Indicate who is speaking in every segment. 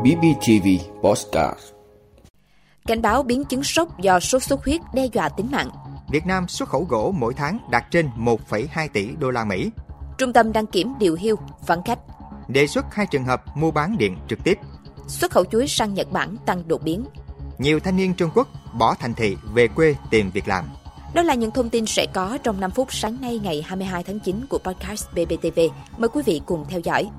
Speaker 1: BBTV Postcard
Speaker 2: Cảnh báo biến chứng sốc do sốt xuất huyết đe dọa tính mạng.
Speaker 3: Việt Nam xuất khẩu gỗ mỗi tháng đạt trên 1,2 tỷ đô la Mỹ.
Speaker 2: Trung tâm đăng kiểm điều hưu, vắng khách.
Speaker 3: Đề xuất hai trường hợp mua bán điện trực tiếp.
Speaker 2: Xuất khẩu chuối sang Nhật Bản tăng đột biến.
Speaker 3: Nhiều thanh niên Trung Quốc bỏ thành thị về quê tìm việc làm.
Speaker 2: Đó là những thông tin sẽ có trong 5 phút sáng nay ngày 22 tháng 9 của podcast BBTV. Mời quý vị cùng theo dõi.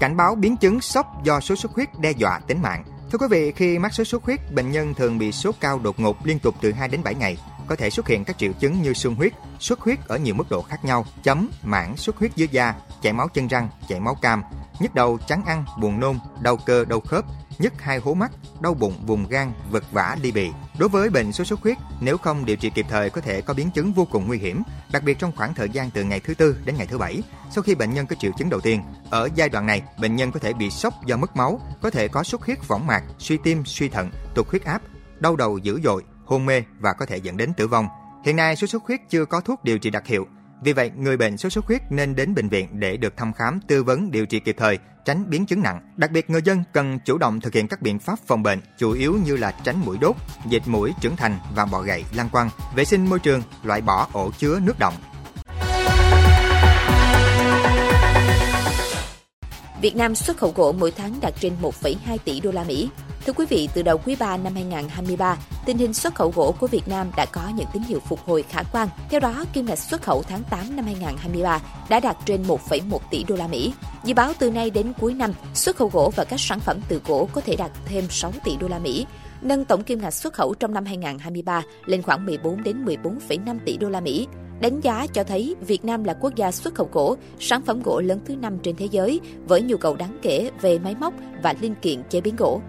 Speaker 3: Cảnh báo biến chứng sốc do sốt xuất huyết đe dọa tính mạng. Thưa quý vị, khi mắc sốt xuất huyết, bệnh nhân thường bị sốt cao đột ngột liên tục từ 2 đến 7 ngày. Có thể xuất hiện các triệu chứng như sương huyết, xuất huyết ở nhiều mức độ khác nhau, chấm, mảng, xuất huyết dưới da, chảy máu chân răng, chảy máu cam, nhức đầu, chán ăn, buồn nôn, đau cơ, đau khớp, nhức hai hố mắt, đau bụng, vùng gan, vật vã, ly bì. Đối với bệnh sốt xuất huyết, nếu không điều trị kịp thời có thể có biến chứng vô cùng nguy hiểm, đặc biệt trong khoảng thời gian từ ngày thứ tư đến ngày thứ bảy sau khi bệnh nhân có triệu chứng đầu tiên. Ở giai đoạn này, bệnh nhân có thể bị sốc do mất máu, có thể có xuất huyết võng mạc, suy tim, suy thận, tụt huyết áp, đau đầu dữ dội, hôn mê và có thể dẫn đến tử vong. Hiện nay sốt xuất huyết chưa có thuốc điều trị đặc hiệu, vì vậy, người bệnh sốt xuất huyết nên đến bệnh viện để được thăm khám, tư vấn, điều trị kịp thời, tránh biến chứng nặng. Đặc biệt, người dân cần chủ động thực hiện các biện pháp phòng bệnh, chủ yếu như là tránh mũi đốt, dịch mũi trưởng thành và bọ gậy, lăng quăng, vệ sinh môi trường, loại bỏ ổ chứa nước động.
Speaker 2: Việt Nam xuất khẩu gỗ mỗi tháng đạt trên 1,2 tỷ đô la Mỹ. Thưa quý vị, từ đầu quý 3 năm 2023, tình hình xuất khẩu gỗ của Việt Nam đã có những tín hiệu phục hồi khả quan. Theo đó, kim ngạch xuất khẩu tháng 8 năm 2023 đã đạt trên 1,1 tỷ đô la Mỹ. Dự báo từ nay đến cuối năm, xuất khẩu gỗ và các sản phẩm từ gỗ có thể đạt thêm 6 tỷ đô la Mỹ, nâng tổng kim ngạch xuất khẩu trong năm 2023 lên khoảng 14 đến 14,5 tỷ đô la Mỹ. Đánh giá cho thấy Việt Nam là quốc gia xuất khẩu gỗ, sản phẩm gỗ lớn thứ năm trên thế giới với nhu cầu đáng kể về máy móc và linh kiện chế biến gỗ.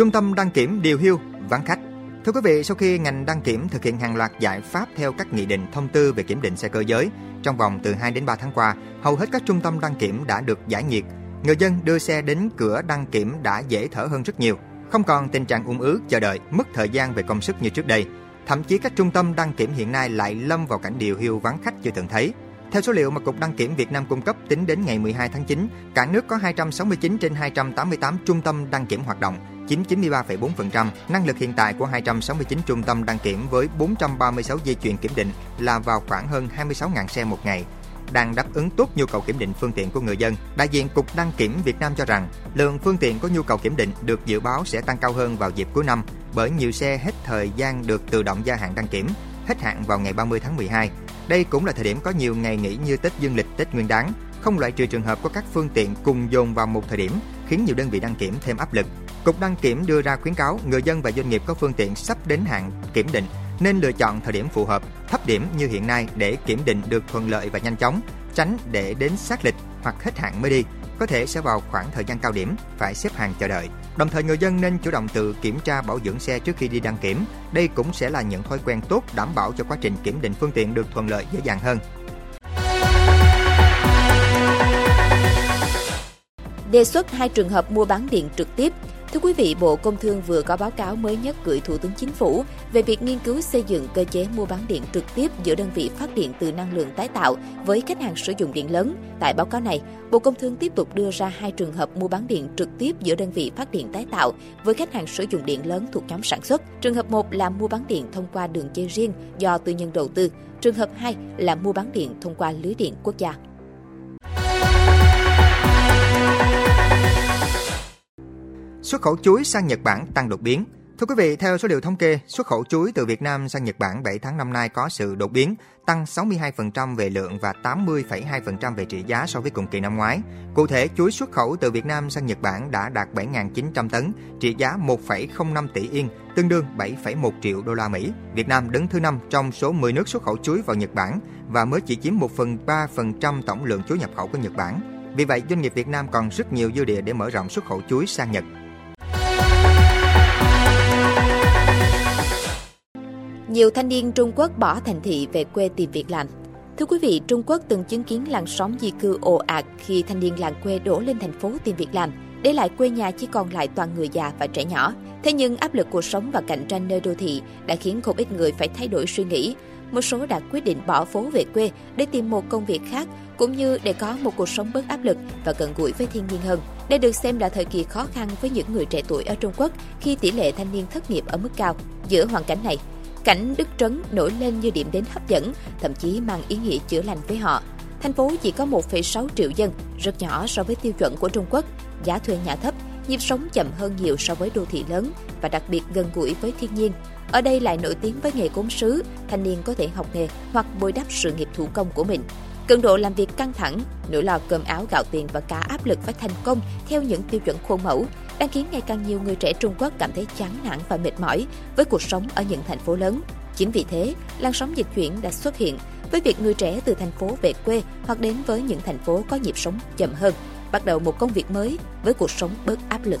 Speaker 3: Trung tâm đăng kiểm điều hưu vắng khách. Thưa quý vị, sau khi ngành đăng kiểm thực hiện hàng loạt giải pháp theo các nghị định thông tư về kiểm định xe cơ giới, trong vòng từ 2 đến 3 tháng qua, hầu hết các trung tâm đăng kiểm đã được giải nhiệt. Người dân đưa xe đến cửa đăng kiểm đã dễ thở hơn rất nhiều, không còn tình trạng ùn ứ chờ đợi, mất thời gian về công sức như trước đây. Thậm chí các trung tâm đăng kiểm hiện nay lại lâm vào cảnh điều hưu vắng khách chưa từng thấy. Theo số liệu mà Cục Đăng kiểm Việt Nam cung cấp tính đến ngày 12 tháng 9, cả nước có 269 trên 288 trung tâm đăng kiểm hoạt động, chiếm 93,4%. Năng lực hiện tại của 269 trung tâm đăng kiểm với 436 dây chuyền kiểm định là vào khoảng hơn 26.000 xe một ngày, đang đáp ứng tốt nhu cầu kiểm định phương tiện của người dân. Đại diện Cục Đăng kiểm Việt Nam cho rằng, lượng phương tiện có nhu cầu kiểm định được dự báo sẽ tăng cao hơn vào dịp cuối năm bởi nhiều xe hết thời gian được tự động gia hạn đăng kiểm, hết hạn vào ngày 30 tháng 12. Đây cũng là thời điểm có nhiều ngày nghỉ như Tết Dương lịch, Tết Nguyên đán, không loại trừ trường hợp có các phương tiện cùng dồn vào một thời điểm, khiến nhiều đơn vị đăng kiểm thêm áp lực. Cục đăng kiểm đưa ra khuyến cáo người dân và doanh nghiệp có phương tiện sắp đến hạn kiểm định nên lựa chọn thời điểm phù hợp, thấp điểm như hiện nay để kiểm định được thuận lợi và nhanh chóng, tránh để đến sát lịch hoặc hết hạn mới đi, có thể sẽ vào khoảng thời gian cao điểm, phải xếp hàng chờ đợi. Đồng thời người dân nên chủ động tự kiểm tra bảo dưỡng xe trước khi đi đăng kiểm. Đây cũng sẽ là những thói quen tốt đảm bảo cho quá trình kiểm định phương tiện được thuận lợi, dễ dàng hơn.
Speaker 2: Đề xuất hai trường hợp mua bán điện trực tiếp Thưa quý vị, Bộ Công Thương vừa có báo cáo mới nhất gửi Thủ tướng Chính phủ về việc nghiên cứu xây dựng cơ chế mua bán điện trực tiếp giữa đơn vị phát điện từ năng lượng tái tạo với khách hàng sử dụng điện lớn. Tại báo cáo này, Bộ Công Thương tiếp tục đưa ra hai trường hợp mua bán điện trực tiếp giữa đơn vị phát điện tái tạo với khách hàng sử dụng điện lớn thuộc nhóm sản xuất. Trường hợp 1 là mua bán điện thông qua đường dây riêng do tư nhân đầu tư. Trường hợp 2 là mua bán điện thông qua lưới điện quốc gia.
Speaker 3: Xuất khẩu chuối sang Nhật Bản tăng đột biến. Thưa quý vị, theo số liệu thống kê, xuất khẩu chuối từ Việt Nam sang Nhật Bản 7 tháng năm nay có sự đột biến, tăng 62% về lượng và 80,2% về trị giá so với cùng kỳ năm ngoái. Cụ thể, chuối xuất khẩu từ Việt Nam sang Nhật Bản đã đạt 7.900 tấn, trị giá 1,05 tỷ yên, tương đương 7,1 triệu đô la Mỹ. Việt Nam đứng thứ năm trong số 10 nước xuất khẩu chuối vào Nhật Bản và mới chỉ chiếm 1 phần 3% tổng lượng chuối nhập khẩu của Nhật Bản. Vì vậy, doanh nghiệp Việt Nam còn rất nhiều dư địa để mở rộng xuất khẩu chuối sang Nhật.
Speaker 2: Nhiều thanh niên Trung Quốc bỏ thành thị về quê tìm việc làm. Thưa quý vị, Trung Quốc từng chứng kiến làn sóng di cư ồ ạt khi thanh niên làng quê đổ lên thành phố tìm việc làm, để lại quê nhà chỉ còn lại toàn người già và trẻ nhỏ. Thế nhưng áp lực cuộc sống và cạnh tranh nơi đô thị đã khiến không ít người phải thay đổi suy nghĩ. một số đã quyết định bỏ phố về quê để tìm một công việc khác cũng như để có một cuộc sống bớt áp lực và gần gũi với thiên nhiên hơn. Đây được xem là thời kỳ khó khăn với những người trẻ tuổi ở Trung Quốc khi tỷ lệ thanh niên thất nghiệp ở mức cao. Giữa hoàn cảnh này, cảnh Đức Trấn nổi lên như điểm đến hấp dẫn, thậm chí mang ý nghĩa chữa lành với họ. Thành phố chỉ có 1,6 triệu dân, rất nhỏ so với tiêu chuẩn của Trung Quốc, giá thuê nhà thấp, nhịp sống chậm hơn nhiều so với đô thị lớn và đặc biệt gần gũi với thiên nhiên. Ở đây lại nổi tiếng với nghề cúng sứ, thanh niên có thể học nghề hoặc bồi đắp sự nghiệp thủ công của mình. Cường độ làm việc căng thẳng, nỗi lo cơm áo gạo tiền và cả áp lực phải thành công theo những tiêu chuẩn khuôn mẫu đang khiến ngày càng nhiều người trẻ Trung Quốc cảm thấy chán nản và mệt mỏi với cuộc sống ở những thành phố lớn. Chính vì thế, làn sóng dịch chuyển đã xuất hiện với việc người trẻ từ thành phố về quê hoặc đến với những thành phố có nhịp sống chậm hơn, bắt đầu một công việc mới với cuộc sống bớt áp lực.